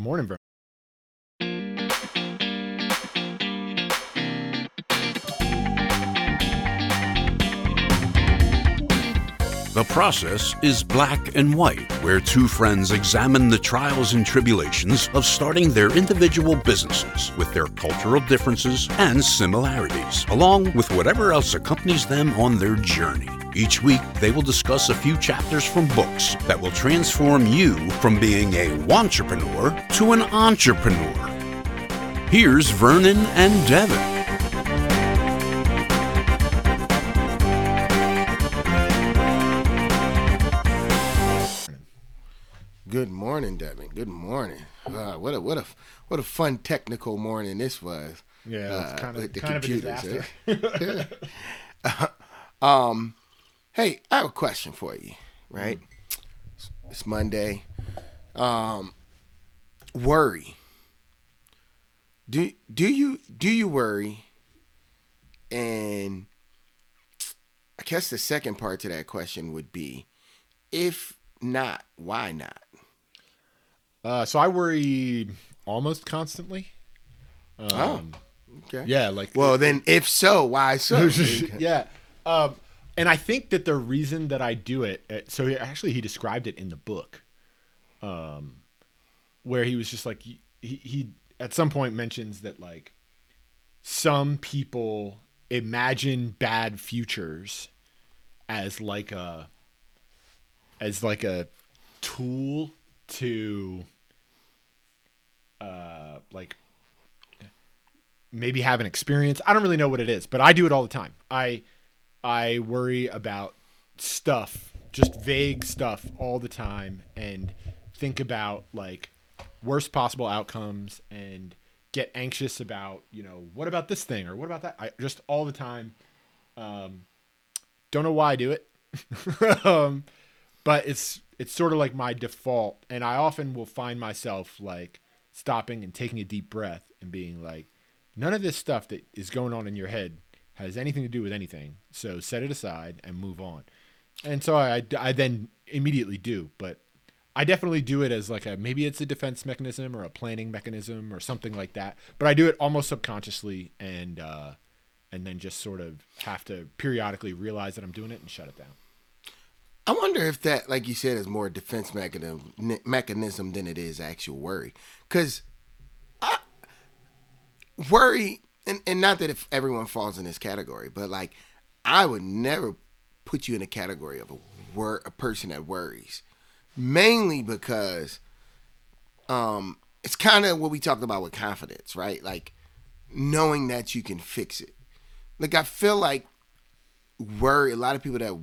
Good morning, Vern. The process is black and white, where two friends examine the trials and tribulations of starting their individual businesses with their cultural differences and similarities, along with whatever else accompanies them on their journey. Each week, they will discuss a few chapters from books that will transform you from being a wantrepreneur to an entrepreneur. Here's Vernon and Devin. Good morning, Devin. Good morning. Uh, what a what a what a fun technical morning this was. Yeah, it's uh, kind of with the kind of a computers, disaster. eh? um, hey, I have a question for you. Right, it's Monday. Um, worry. Do do you do you worry? And I guess the second part to that question would be, if not, why not? Uh, so I worry almost constantly. Um, Okay. Yeah, like Well, then, if so, why so? yeah. Um, and I think that the reason that I do it, uh, so actually he described it in the book, um, where he was just like he he at some point mentions that like some people imagine bad futures as like a as like a tool to uh like maybe have an experience. I don't really know what it is, but I do it all the time. I I worry about stuff, just vague stuff all the time and think about like worst possible outcomes and get anxious about, you know, what about this thing or what about that? I just all the time um don't know why I do it. um but it's it's sort of like my default and I often will find myself like stopping and taking a deep breath and being like none of this stuff that is going on in your head has anything to do with anything. So set it aside and move on. And so I, I then immediately do, but I definitely do it as like a maybe it's a defense mechanism or a planning mechanism or something like that. But I do it almost subconsciously and uh, and then just sort of have to periodically realize that I'm doing it and shut it down. I wonder if that, like you said, is more defense mechanism mechanism than it is actual worry. Because worry, and, and not that if everyone falls in this category, but like I would never put you in a category of a wor- a person that worries, mainly because um it's kind of what we talked about with confidence, right? Like knowing that you can fix it. Like I feel like worry. A lot of people that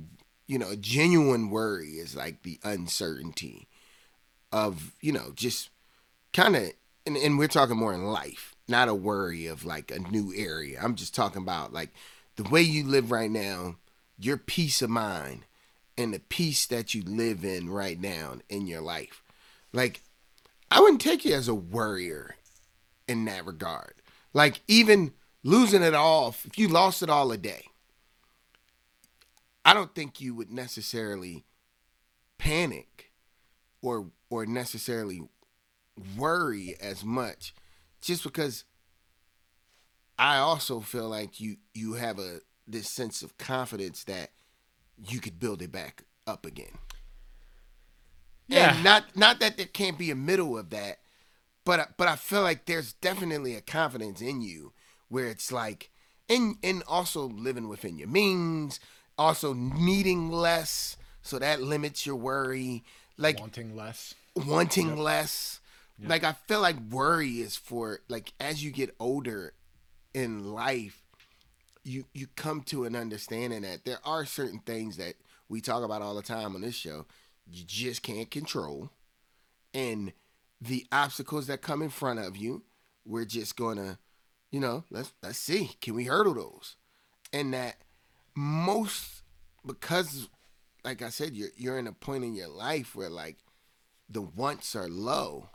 you know, genuine worry is like the uncertainty of you know just kind of, and, and we're talking more in life, not a worry of like a new area. I'm just talking about like the way you live right now, your peace of mind, and the peace that you live in right now in your life. Like, I wouldn't take you as a worrier in that regard. Like, even losing it all, if you lost it all a day, I don't think you would necessarily panic or or necessarily worry as much just because I also feel like you you have a this sense of confidence that you could build it back up again. Yeah. And not not that there can't be a middle of that, but but I feel like there's definitely a confidence in you where it's like and and also living within your means, also needing less, so that limits your worry. Like Wanting less. wanting less. Like I feel like worry is for like as you get older in life, you you come to an understanding that there are certain things that we talk about all the time on this show you just can't control, and the obstacles that come in front of you, we're just gonna, you know, let's let's see, can we hurdle those? And that most because, like I said, you're you're in a point in your life where like the wants are low.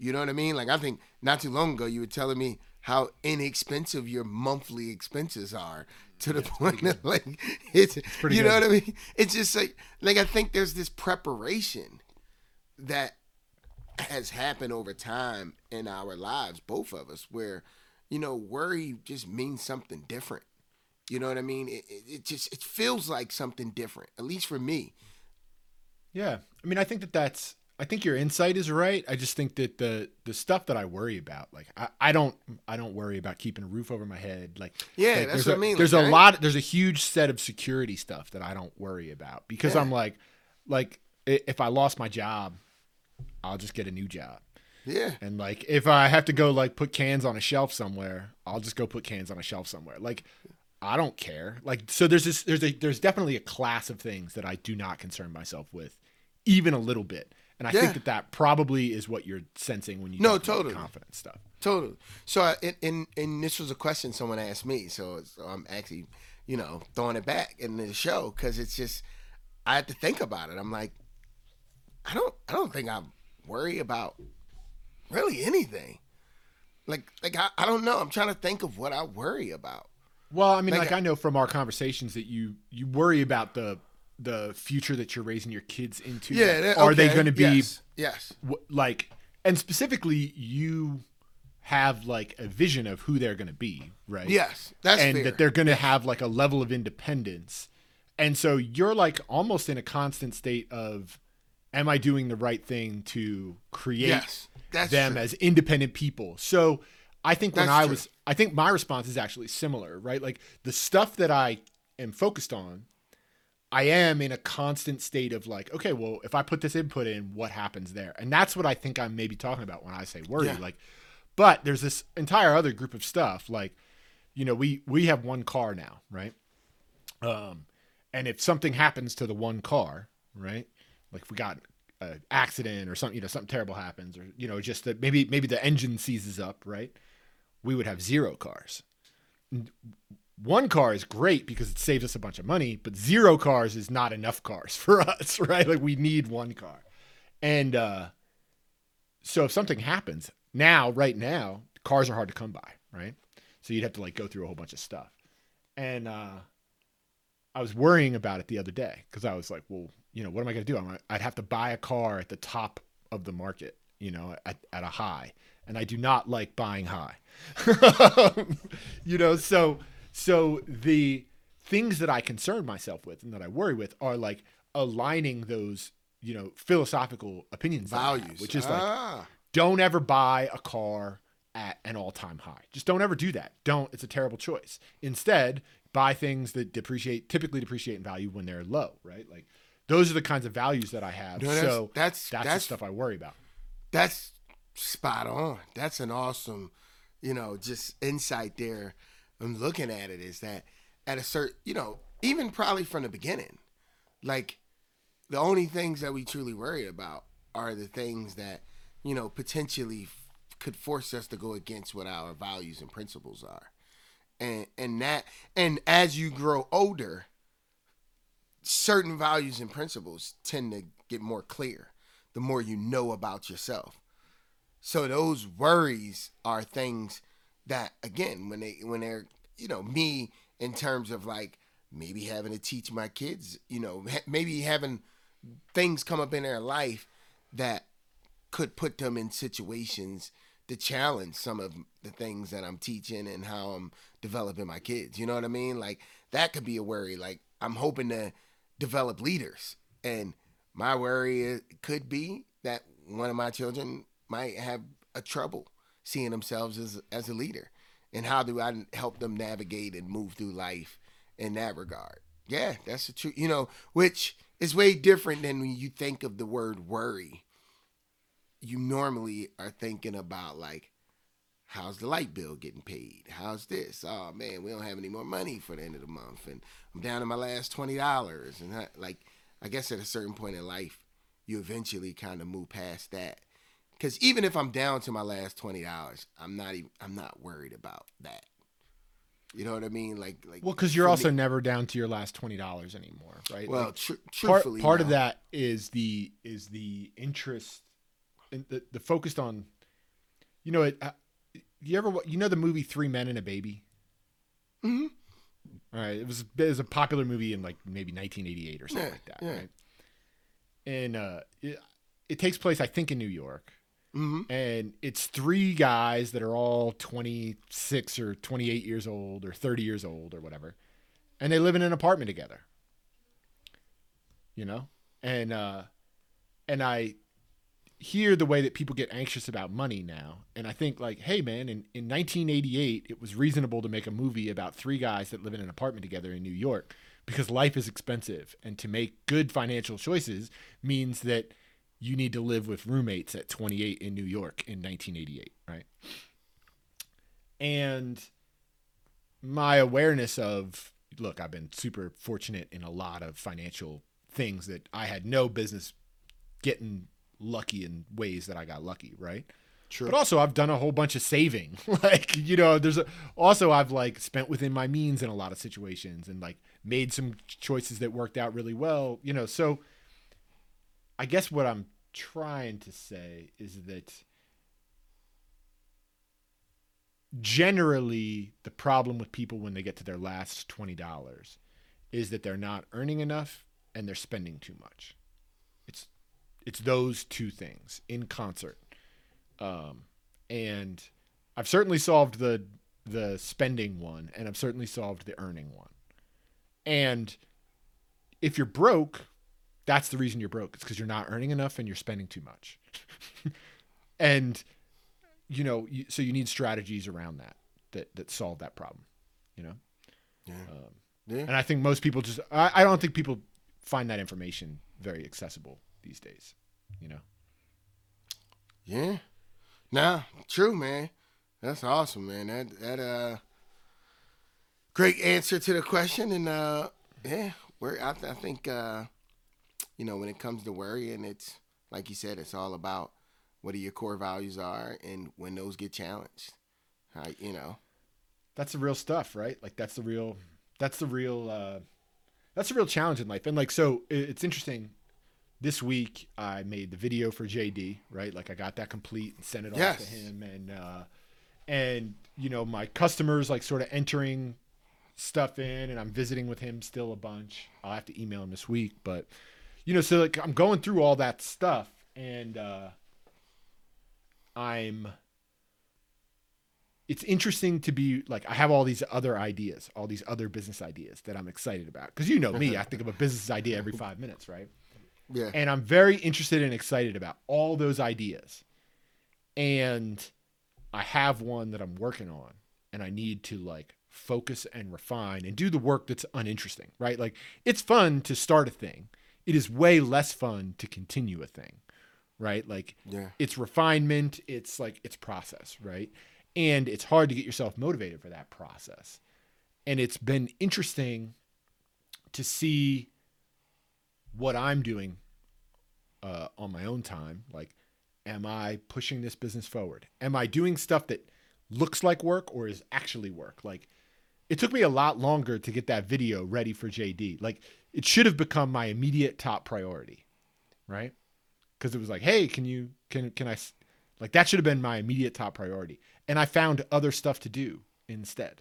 You know what I mean? Like I think not too long ago you were telling me how inexpensive your monthly expenses are to the point of like it's, pretty you know good. what I mean? It's just like like I think there's this preparation that has happened over time in our lives, both of us, where you know worry just means something different. You know what I mean? It, it, it just it feels like something different, at least for me. Yeah, I mean, I think that that's. I think your insight is right. I just think that the the stuff that I worry about, like I, I don't I don't worry about keeping a roof over my head. Like Yeah, like, that's what a, I mean, There's like, a lot. There's a huge set of security stuff that I don't worry about because Yeah. I'm like, like if I lost my job, I'll just get a new job. Yeah, And like if I have to go like put cans on a shelf somewhere, I'll just go put cans on a shelf somewhere. Like I don't care. Like so there's this there's a there's definitely a class of things that I do not concern myself with even a little bit. And I Yeah. think that that probably is what you're sensing when you No, totally. confidence stuff. Totally. So, I, and, and and this was a question someone asked me, so, so I'm actually, you know, throwing it back in the show because it's just I had to think about it. I'm like, I don't, I don't think I worry about really anything. Like, like I, I don't know. I'm trying to think of what I worry about. Well, I mean Like- like I know from our conversations that you you worry about the the future that you're raising your kids into. Yeah. That- are they going to be Yes. yes. w- like and specifically you have like a vision of who they're going to be right Yes. That's and fair. that they're going to have like a level of independence and so you're like almost in a constant state of am i doing the right thing to create Yes. Them true. as independent people so i think when That's i true. was i think my response is actually similar right like the stuff that i am focused on I am in a constant state of like, okay, well, if I put this input in, what happens there? And that's what I think I'm maybe talking about when I say worry. Yeah. Like, but there's this entire other group of stuff. Like, you know, we we have one car now, right? Um, and if something happens to the one car, right? Like if we got an accident or something, you know, something terrible happens, or you know, just that maybe maybe the engine seizes up, right? We would have zero cars one car is great because it saves us a bunch of money, but zero cars is not enough cars for us, right? Like we need one car. And uh so if something happens, now right now, cars are hard to come by, right? So you'd have to like go through a whole bunch of stuff. And uh I was worrying about it the other day because I was like, well, you know, what am I going to do? I'm, I'd have to buy a car at the top of the market, you know, at, at a high. And I do not like buying high. you know, so so the things that I concern myself with and that I worry with are like aligning those, you know, philosophical opinions I have, Values. which is like ah, don't ever buy a car at an all-time high. Just don't ever do that. Don't. It's a terrible choice. Instead, buy things that depreciate, typically depreciate in value when they're low. Right? Like those are the kinds of values that I have. No, that's- so that's- that's, that's- the stuff I worry about. that's spot on. That's an awesome, you know, just insight there. I'm looking at it is that at a certain, you know, even probably from the beginning, like the only things that we truly worry about are the things that, you know, potentially f- could force us to go against what our values and principles are. And and that and as you grow older, certain values and principles tend to get more clear the more you know about yourself. So those worries are things that again when they when they're you know me in terms of like maybe having to teach my kids, you know, maybe having things come up in their life that could put them in situations to challenge some of the things that I'm teaching and how I'm developing my kids. You know what I mean? Like that could be a worry. Like I'm hoping to develop leaders, and my worry is, could be that one of my children might have a trouble seeing themselves as as a leader, and how do I help them navigate and move through life in that regard? Yeah, that's the truth. You know, which is way different than when you think of the word worry you normally are thinking about like how's the light bill getting paid how's this oh man we don't have any more money for the end of the month and i'm down to my last $20 and I, like i guess at a certain point in life you eventually kind of move past that because even if i'm down to my last $20 i'm not even i'm not worried about that you know what i mean like like Well, because you're also me- never down to your last twenty dollars anymore, right? well Like, tr- part, truthfully part of no. that is the is the interest in the, the focused on you know it uh, you ever you know the movie three men and a baby Mhm. all right it was it was a popular movie in like maybe 1988 or something Yeah, like that yeah. right and uh it, it takes place i think in new york And it's three guys that are all 26 or 28 years old or 30 years old or whatever. And they live in an apartment together. You know? And uh and I hear the way that people get anxious about money now. And I think like, hey man, in, in 1988 it was reasonable to make a movie about three guys that live in an apartment together in New York because life is expensive and to make good financial choices means that you need to live with roommates at 28 in New York in 1988, right? And my awareness of look, I've been super fortunate in a lot of financial things that I had no business getting lucky in ways that I got lucky, right? True. But also I've done a whole bunch of saving. like, you know, there's a, also I've like spent within my means in a lot of situations and like made some choices that worked out really well, you know. So I guess what I'm trying to say is that generally the problem with people when they get to their last $20 is that they're not earning enough and they're spending too much. It's it's those two things in concert. Um, and I've certainly solved the the spending one and I've certainly solved the earning one. And if you're broke, that's the reason you're broke. It's because you're not earning enough and you're spending too much. and you know, you, so you need strategies around that that that solve that problem. You know, Yeah. um, yeah. and I think most people just I, I don't think people find that information very accessible these days. You know, Yeah. Nah, true, man. That's awesome, man. That that uh great answer to the question and uh yeah, we're I, I think uh you know, when it comes to worrying, it's like you said, it's all about what are your core values are and when those get challenged. Right, you know. that's the real stuff, right? Like that's the real that's the real uh that's the real challenge in life. And like so it's interesting this week I made the video for JD, right? Like I got that complete and sent it off to him and uh and you know my customers like sort of entering stuff in and I'm visiting with him still a bunch. I'll have to email him this week, but you know, so like I'm going through all that stuff and uh I'm it's interesting to be like I have all these other ideas, all these other business ideas that I'm excited about. Cuz you know me, I think of a business idea every 5 minutes, right? Yeah. and I'm very interested and excited about all those ideas. And I have one that I'm working on, and I need to like focus and refine and do the work that's uninteresting, right? Like it's fun to start a thing. It is way less fun to continue a thing, right? Like Yeah. it's refinement, it's like it's process, right? And it's hard to get yourself motivated for that process. And it's been interesting to see what I'm doing uh, on my own time. Like, am I pushing this business forward? Am I doing stuff that looks like work or is actually work? Like, it took me a lot longer to get that video ready for JD. Like, it should have become my immediate top priority, right? Because it was like, hey, can you can can I like that should have been my immediate top priority, and I found other stuff to do instead.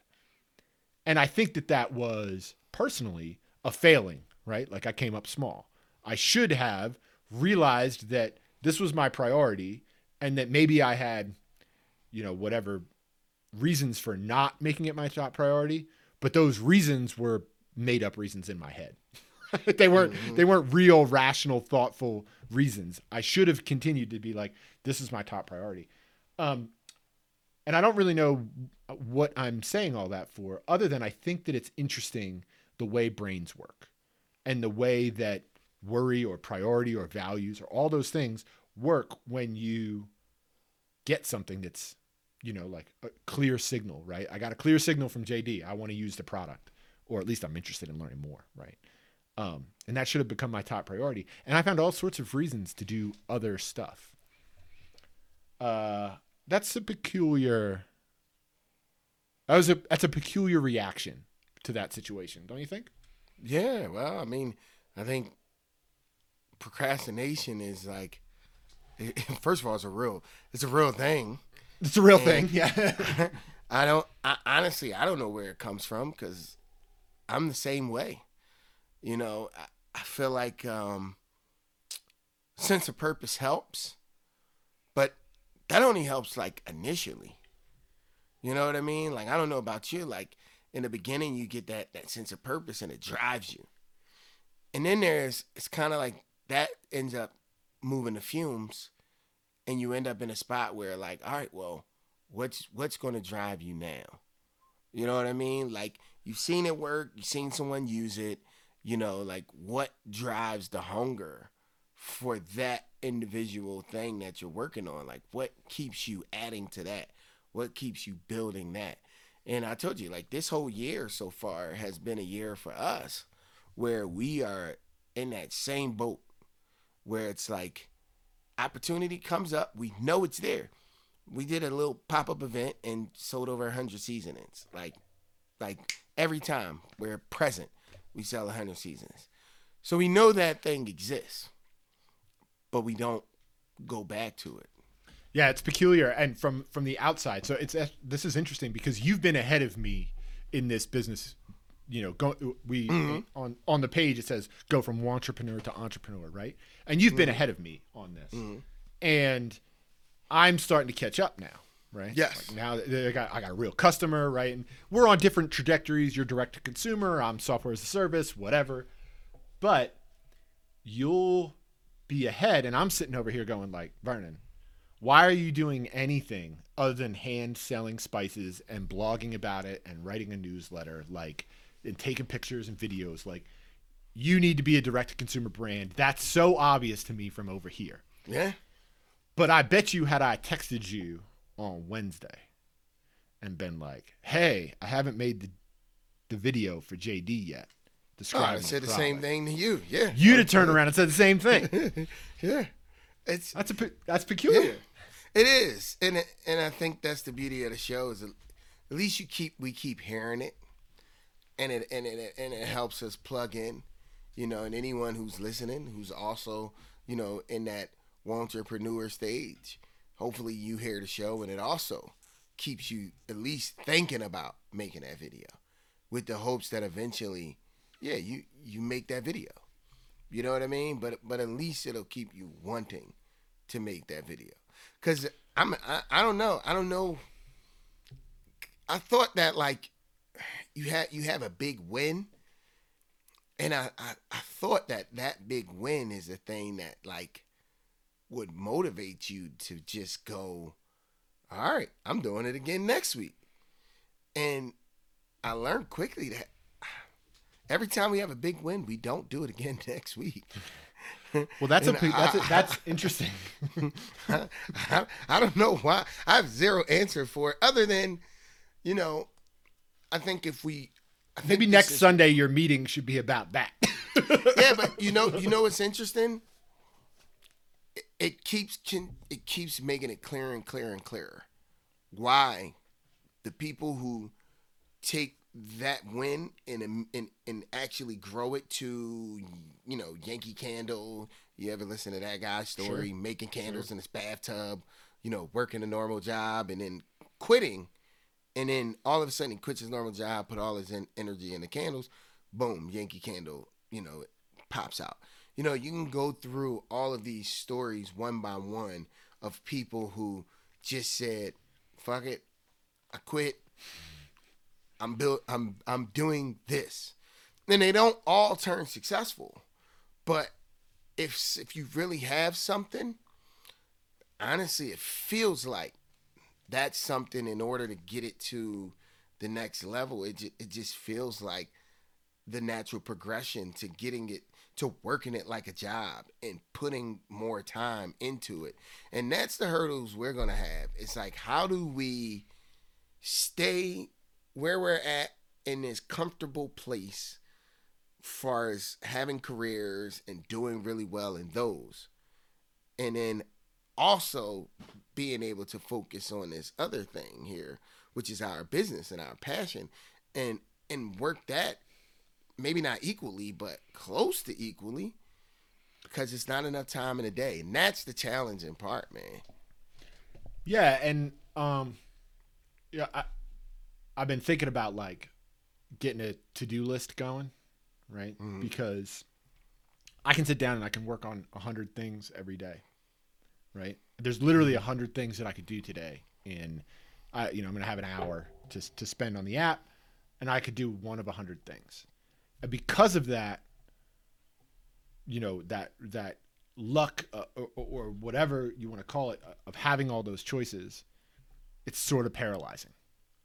And I think that that was personally a failing, right? Like I came up small. I should have realized that this was my priority and that maybe I had, you know, whatever reasons for not making it my top priority, but those reasons were made up reasons in my head. they weren't they weren't real rational thoughtful reasons. I should have continued to be like this is my top priority. Um and I don't really know what I'm saying all that for, other than I think that it's interesting the way brains work and the way that worry or priority or values or all those things work when you get something that's, you know, like a clear signal, right? I got a clear signal from JD. I want to use the product, or at least I'm interested in learning more, right? Um, and that should have become my top priority. And I found all sorts of reasons to do other stuff. Uh, that's a peculiar. That was a that's a peculiar reaction to that situation, don't you think? Yeah, well, I mean, I think procrastination is like first of all, it's a real it's a real thing. It's a real thing, yeah. I don't I, honestly I don't know where it comes from cuz I'm the same way. You know, I, I feel like um sense of purpose helps, but that only helps like initially. You know what I mean? Like I don't know about you, like in the beginning you get that that sense of purpose and it drives you. And then there's it's kind of like that ends up moving the fumes and you end up in a spot where like, all right, well, what's what's going to drive you now? You know what I mean? Like you've seen it work, you've seen someone use it, you know, like what drives the hunger for that individual thing that you're working on? Like what keeps you adding to that? What keeps you building that? And I told you, like this whole year so far has been a year for us where we are in that same boat where it's like opportunity comes up, we know it's there. We did a little pop up event and sold over hundred seasonings. Like, like every time we're present, we sell hundred seasonings. So we know that thing exists, but we don't go back to it. Yeah, it's peculiar and from from the outside. So it's this is interesting because you've been ahead of me in this business. You know, go we Mm-hmm. on on the page it says go from wantrepreneur to entrepreneur, right? And you've Mm-hmm. been ahead of me on this, and I'm starting to catch up now, right? Yes. Like now that I got I got a real customer, right? And we're on different trajectories. You're direct to consumer. I'm software as a service, whatever. But you'll be ahead, and I'm sitting over here going like Vernon why are you doing anything other than hand selling spices and blogging about it and writing a newsletter like and taking pictures and videos like you need to be a direct to consumer brand that's so obvious to me from over here Yeah. but i bet you had i texted you on wednesday and been like hey i haven't made the, the video for jd yet Oh, I said the product." same thing to you. Yeah. you'd have turned around and said the same thing Yeah. It's that's a that's peculiar It is, and it, and I think that's the beauty of the show is at least you keep we keep hearing it, and it and it and it helps us plug in, you know, and anyone who's listening who's also you know in that entrepreneur stage, hopefully you hear the show and it also keeps you at least thinking about making that video, with the hopes that eventually, yeah, you you make that video, you know what I mean? But but at least it'll keep you wanting to make that video because I'm I, I don't know I don't know. I thought that like you had you have a big win, and I, I I thought that that big win is a thing that like would motivate you to just go, all right, I'm doing it again next week, and I learned quickly that every time we have a big win, we don't do it again next week. well that's a that's a, that's interesting I, I don't know why. I have zero answer for it other than, you know, I think if we I think Maybe next is- Sunday your meeting should be about that. yeah, but you know, you know what's interesting? It, it keeps con- it keeps making it clearer and clearer and clearer. Why the people who take that win and um, and and actually grow it to you know Yankee Candle. You ever listen to that guy's story? Making candles in his bathtub, you know, working a normal job and then quitting, and then all of a sudden he quits his normal job, put all his en- energy in the candles. Boom, Yankee Candle, you know, pops out. You know, you can go through all of these stories one by one of people who just said, "Fuck it, I quit. I'm built. I'm I'm doing this." And they don't all turn successful, but if if you really have something, honestly, it feels like that's something in order to get it to the next level. It ju- it just feels like the natural progression to getting it to working it like a job and putting more time into it. And that's the hurdles we're to have. It's like how do we stay where we're at in this comfortable place far as having careers and doing really well in those. And then also being able to focus on this other thing here, which is our business and our passion and and work that maybe not equally, but close to equally, because it's not enough time in a day, and that's the challenging part, man. Yeah, and um, yeah, I, I've been thinking about like getting a to-do list going, right? Because I can sit down and I can work on a hundred things every day, right? There's literally a hundred things that I could do today. In, I you know, I'm gonna have an hour to to spend on the app, and I could do one of a hundred things. And because of that, you know that that luck uh, or, or whatever you want to call it uh, of having all those choices, it's sort of paralyzing.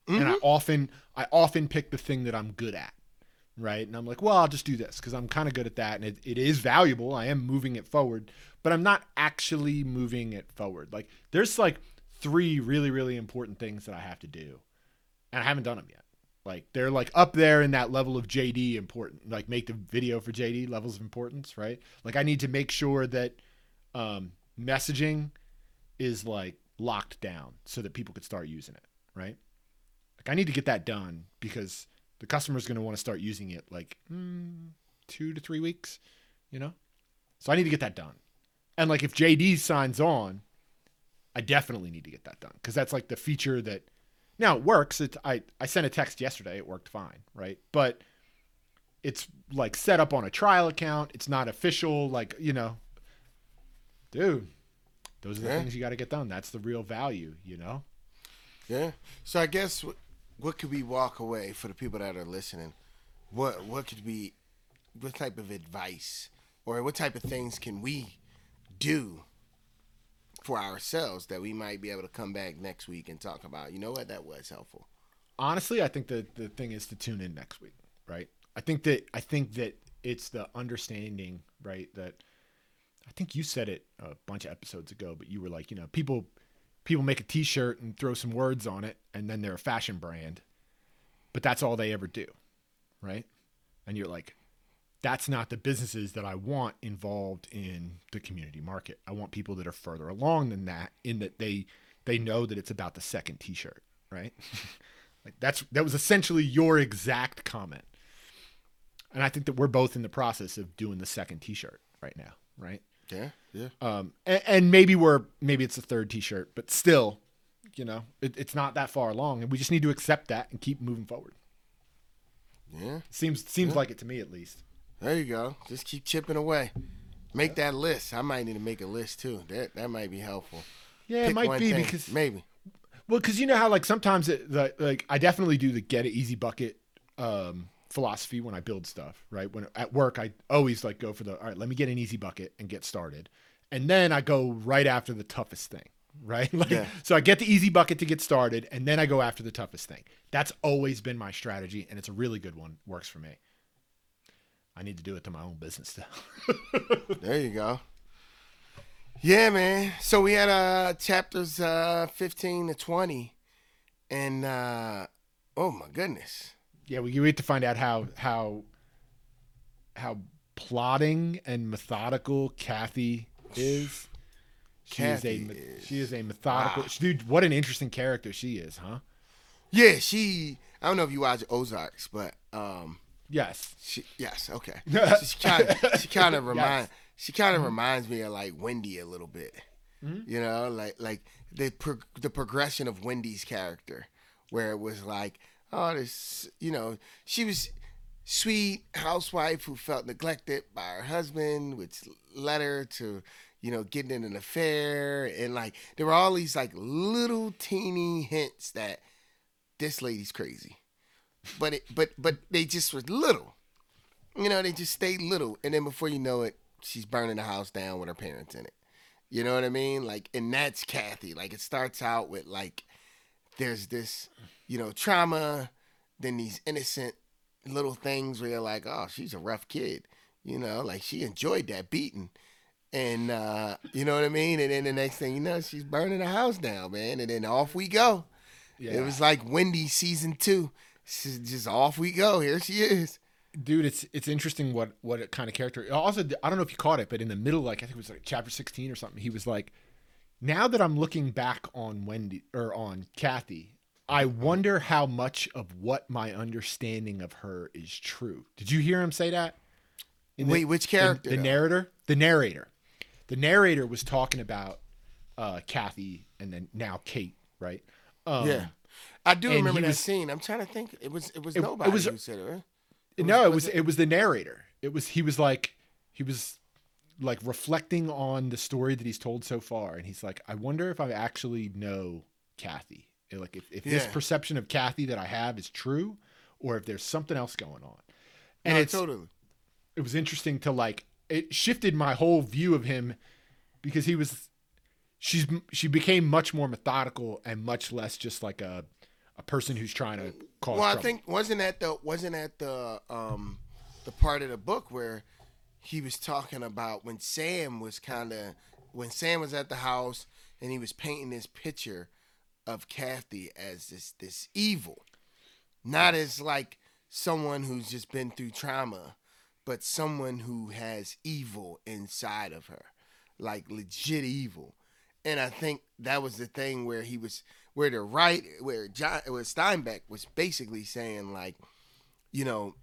And I often I often pick the thing that I'm good at, right? And I'm like, well, I'll just do this because I'm kind of good at that, and it, it is valuable. I am moving it forward, but I'm not actually moving it forward. Like there's like three really really important things that I have to do, and I haven't done them yet. Like they're like up there in that level of JD important. Like make the video for JD levels of importance, right? Like I need to make sure that um, messaging is like locked down so that people could start using it, right? Like I need to get that done because the customer's going to want to start using it like mm, two to three weeks, you know. So I need to get that done. And like if JD signs on, I definitely need to get that done because that's like the feature that now it works. It I I sent a text yesterday. It worked fine, right? But it's like set up on a trial account. It's not official. Like you know, dude, those are the Yeah. things you got to get done. That's the real value, you know. Yeah. So I guess what, could we walk away for the people that are listening? What what could we what type of advice or what type of things can we do for ourselves that we might be able to come back next week and talk about? You know what? That was helpful. honestly, I think that the thing is to tune in next week, right? I think that I think that it's the understanding, right? That I think you said it a bunch of episodes ago, but you were like, you know, people people make a T-shirt and throw some words on it, and then they're a fashion brand, but that's all they ever do, right? And you're like, that's not the businesses that I want involved in the community market. I want people that are further along than that, in that they they know that it's about the second T-shirt, right? Like that's that was essentially your exact comment. And I think that we're both in the process of doing the second T-shirt right now, right? Yeah. Yeah. Um, and, and maybe we're maybe it's the third T-shirt, but still, you know, it, it's not that far along, and we just need to accept that and keep moving forward. Yeah. Seems seems like it to me at least. There you go. Just keep chipping away. Make that list. I might need to make a list too. That that might be helpful. Yeah, it might be thing. because maybe. Well, because you know how like sometimes it, the, like I definitely do the get it easy bucket um, philosophy when I build stuff. Right when at work, I always like go for the all right. Let me get an easy bucket and get started, and then I go right after the toughest thing. Right, like, Yeah. so I get the easy bucket to get started, and then I go after the toughest thing. That's always been my strategy, and it's a really good one. Works for me. I need to do it to my own business though. There you go. Yeah, man. So we had uh chapters uh 15 to 20 and uh oh my goodness. Yeah, we wait to find out how how how plotting and methodical Kathy is. She Kathy is a is- she is a methodical Wow. dude. What an interesting character she is, huh? Yeah, she I don't know if you watch Ozarks, but um Yes. she yes, okay. she kind of she kind of remind she kind of Mm-hmm. reminds me of like Wendy a little bit. You know, like like the pro- the progression of Wendy's character where it was like, oh, this, you know, she was sweet housewife who felt neglected by her husband, which led her to, you know, getting in an affair. And like, there were all these like little teeny hints that this lady's crazy. But it, but, but they just were little. You know, they just stayed little. And then before you know it, she's burning the house down with her parents in it. You know what I mean? Like, and that's Kathy. Like, it starts out with like, there's this, you know, trauma, then these innocent little things where you're like, oh, she's a rough kid. You know, like she enjoyed that beating. And uh, you know what I mean? And then the next thing you know, she's burning the house down, man. And then off we go. Yeah. It was like Wendy season two. She's just off we go. Here she is. dude it's it's interesting what what kind of character also i don't know if you caught it but in the middle like i think it was like chapter 16 or something he was like now that i'm looking back on wendy or on kathy i wonder how much of what my understanding of her is true did you hear him say that In the- Wait, which character, the, the narrator the narrator the narrator was talking about uh kathy and then now kate right um, Yeah. I do remember that was- scene. I'm trying to think. It was it was It- it nobody was- who said it. Right? no, it was was it- it was the narrator. It was he was like he was like reflecting on the story that he's told so far, and he's like, I wonder if I actually know Kathy. Like if, if this perception of Kathy that I have is true, or if there's something else going on. And No, it's totally. it was interesting to like it shifted my whole view of him because he was she's she became much more methodical and much less just like a a person who's trying to cause Well, I think wasn't that the wasn't that the um the part of the book where he was talking about when Sam was kind of when Sam was at the house and he was painting this picture of Kathy as this this evil, not as like someone who's just been through trauma, but someone who has evil inside of her, like legit evil. And I think that was the thing where he was where the right where John where Steinbeck was basically saying like, you know,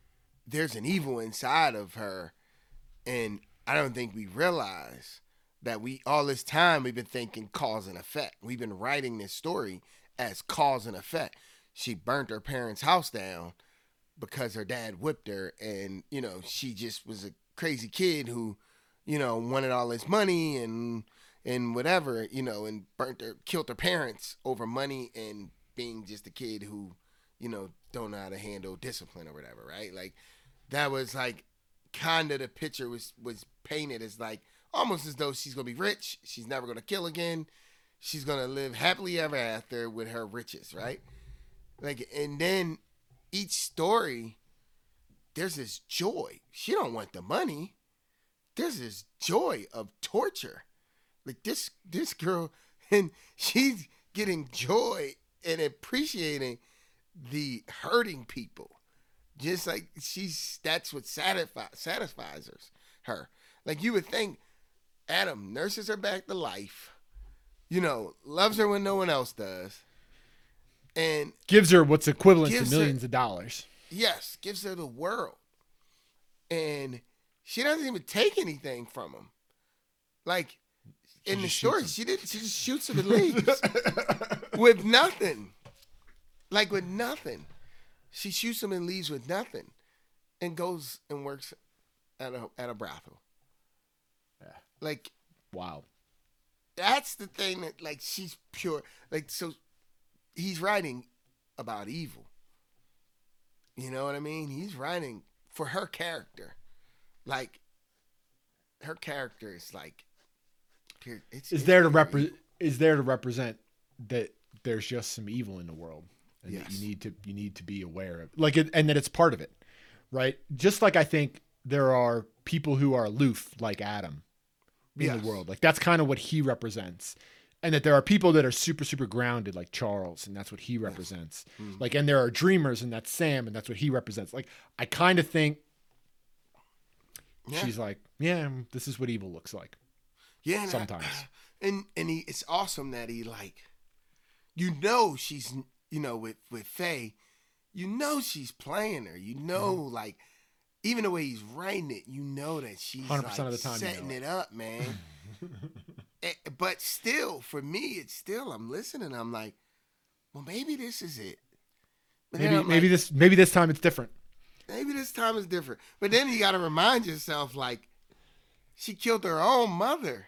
there's an evil inside of her, and I don't think we realize that we all this time we've been thinking cause and effect. We've been writing this story as cause and effect. She burnt her parents' house down because her dad whipped her, and you know she just was a crazy kid who, you know, wanted all his money and and whatever, you know, and burnt her, killed her parents over money and being just a kid who, you know, don't know how to handle discipline or whatever, right? Like that was like kind of the picture was was painted as like almost as though she's gonna be rich, she's never gonna kill again, she's gonna live happily ever after with her riches, right? Like, and then each story, there's this joy. She don't want the money. There's this joy of torture. Like this this girl, and she's getting joy and appreciating the hurting people. Just like she's that's what satisfies satisfies her. Her like you would think, Adam nurses her back to life. You know, loves her when no one else does, and gives her what's equivalent to Gives her- millions of dollars. yes, gives her the world. And she doesn't even take anything from him. Like in the story, she didn't she just shoots him and leaves. with nothing. Like with nothing. She shoots him and leaves with nothing. And goes and works at a at a brothel. Yeah. Like Wow. that's the thing that like she's pure like so he's writing about evil you know what i mean he's writing for her character like her character is like it's, Is it's there to pure repre- evil. is there to represent that there's just some evil in the world and that you need to you need to be aware of like it, and that it's part of it right just like i think there are people who are aloof like adam in Yes. the world like that's kind of what he represents and that there are people that are super super grounded like charles and that's what he represents Mm-hmm. like and there are dreamers and that's sam and that's what he represents like i kind of think Yeah. she's like yeah this is what evil looks like yeah and I- sometimes. and and he it's awesome that he like you know she's you know with with Faye, you know she's playing her. You know Mm-hmm. like even the way he's writing it you know that she's 100% like of the time you setting know it. up man. Eh, but still for me it's still i'm listening. I'm like well maybe this is it. But maybe maybe like, this maybe this time it's different. Maybe this time is different. But then you got to remind yourself like she killed her own mother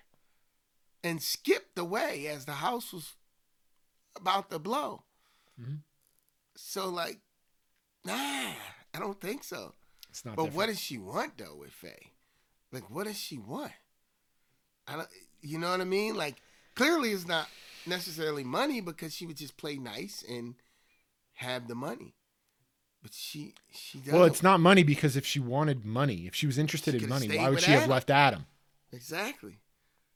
and skipped away as the house was about to blow Mhm. so like nah i don't think so it's not but different. what does she want though with Faye? Like what does she want? I don't you know what I mean? Like clearly it's not necessarily money because she would just play nice and have the money. But she she doesn't. Well, it's not money because if she wanted money, if she was interested She in money, why would she have left Adam? Exactly.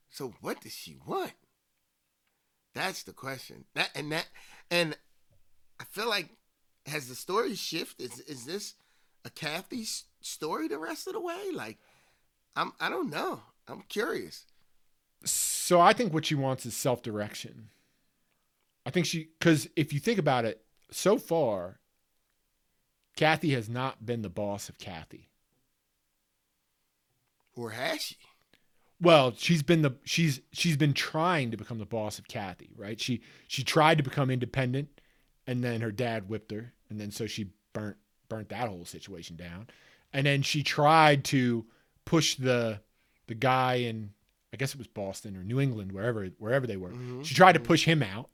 So what does she want? That's the question. That and that and I feel like has the story shifted? Is is this a Kathy story the rest of the way? Like I'm I don't know. I'm curious. So I think what she wants is self direction. I think she, because if you think about it, so far, Kathy has not been the boss of Kathy. Or has she? Well, she's been the she's she's been trying to become the boss of Kathy, right? She she tried to become independent, and then her dad whipped her, and then so she burnt burnt that whole situation down, and then she tried to push the the guy in I guess it was Boston or New England, wherever wherever they were. Mm-hmm. She tried to mm-hmm. push him out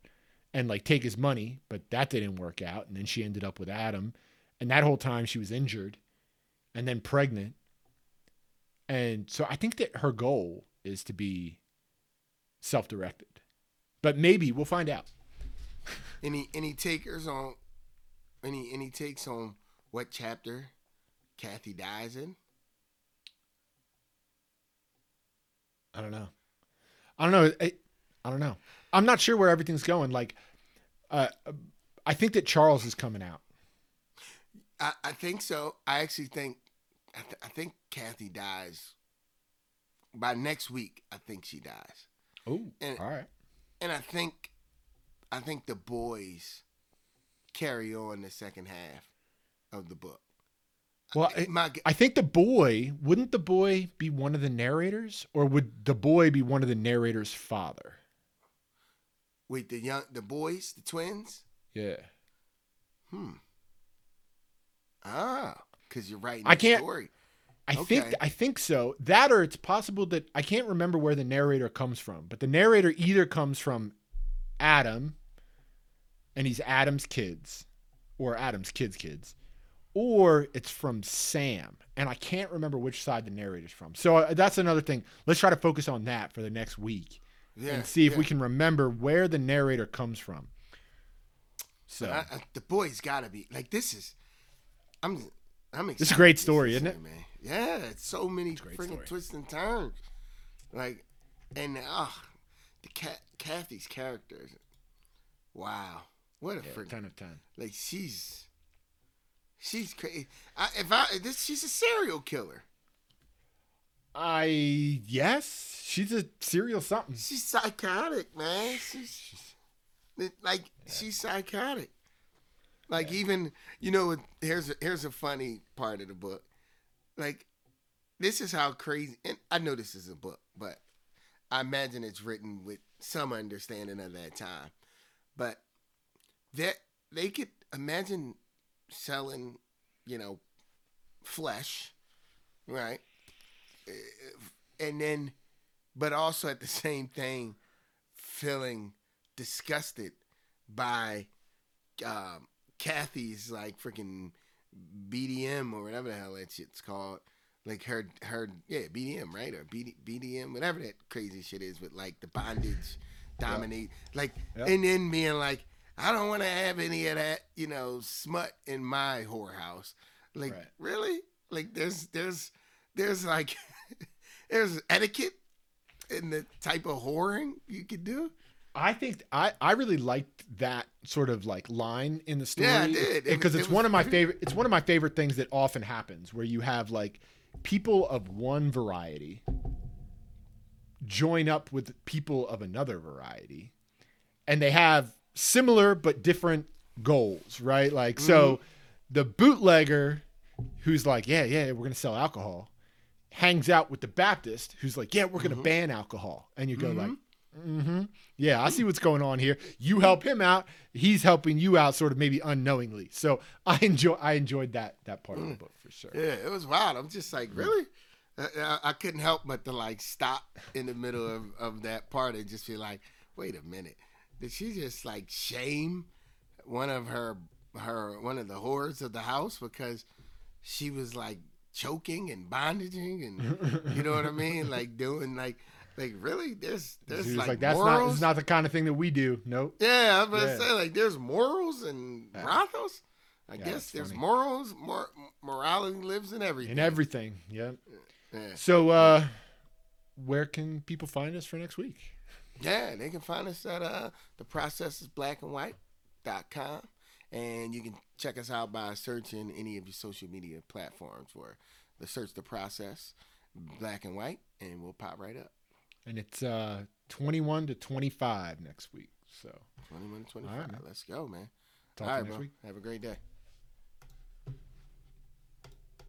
and like take his money, but that didn't work out. And then she ended up with Adam, and that whole time she was injured, and then pregnant. And so I think that her goal is to be self-directed, but maybe we'll find out. Any any takers on any any takes on what chapter Cathy dies in? I don't know. I don't know. I, I don't know. I'm not sure where everything's going. Like, uh, I think that Charles is coming out. I, I think so. I actually think I, th- I think Cathy dies by next week. I think she dies, Oh, all right. and I think I think the boys carry on the second half of the book. Well, I, My I think the boy wouldn't the boy be one of the narrators, or would the boy be one of the narrator's father? wait, the young the boys, the twins. Yeah. Hmm. Ah, because you're writing. I can't- Story. I Okay. think I think so. That or it's possible that I can't remember where the narrator comes from, but the narrator either comes from Adam and he's Adam's kids or Adam's kids kids or it's from Sam and I can't remember which side the narrator's from. So uh, that's another thing. Let's try to focus on that for the next week Yeah, and see if yeah. we can remember where the narrator comes from. So I, I, the boys gotta be like this is. I'm. I'm excited. This is a great story, isn't it, man? Yeah, it's so many great freaking story. twists and turns. Like, and ah, the cat Cathy's character. Wow, what a yeah, freaking 10 of 10. like she's. She's crazy. I, if I this, she's a serial killer. I yes, she's a serial something. She's psychotic, man. She's like she's psychotic. Like even you know here's a, here's a funny part of the book. Like this is how crazy and I know this is a book, but I imagine it's written with some understanding of that time. But that they could imagine selling, you know, flesh, right? And then but also at the same thing feeling disgusted by um, Cathy's like freaking BDM or whatever the hell that shit's called. Like her, her, yeah, BDM, right? Or BD, BDM, whatever that crazy shit is with like the bondage, dominate, like, Yep. and then being like, I don't want to have any of that, you know, smut in my whorehouse. Like, Right. really? Like, there's, there's, there's like, there's etiquette in the type of whoring you could do. I think I, I really liked that sort of like line in the story. Yeah, I did. It because it's it was one of my favorite. It's one of my favorite things that often happens where you have like people of one variety join up with people of another variety, and they have similar but different goals, right? Like so, Mm-hmm. the bootlegger who's like, yeah, yeah, we're gonna sell alcohol, hangs out with the Baptist who's like, yeah, we're Mm-hmm. gonna ban alcohol, and you go like. Mm-hmm. Yeah, I see what's going on here. You help him out, he's helping you out, sort of maybe unknowingly. So I enjoy I enjoyed that that part of the book for sure. Yeah, it was wild. I'm just like, really? I, I, I couldn't help but to like stop in the middle of, of that part and just be like, wait a minute, did she just like shame one of her her one of the whores of the house because she was like choking and bondaging and you know what I mean, like doing like like really there's there's He like, like, that's not morals. this is not the kind of thing that we do. Nope. Yeah, I was about Yeah. say like there's morals and brothels. I Yeah, guess there's funny. morals. Mor- morality lives in everything. In everything. Yep. Yeah. So uh where can people find us for next week? Yeah, they can find us at uh, the process is black and white.com. And you can check us out by searching any of your social media platforms for the search the process black and white and we'll pop right up. And it's uh 21 to 25 next week. So 21 to 25. All right. Let's go, man. talk All right, bro. week. Have a great day.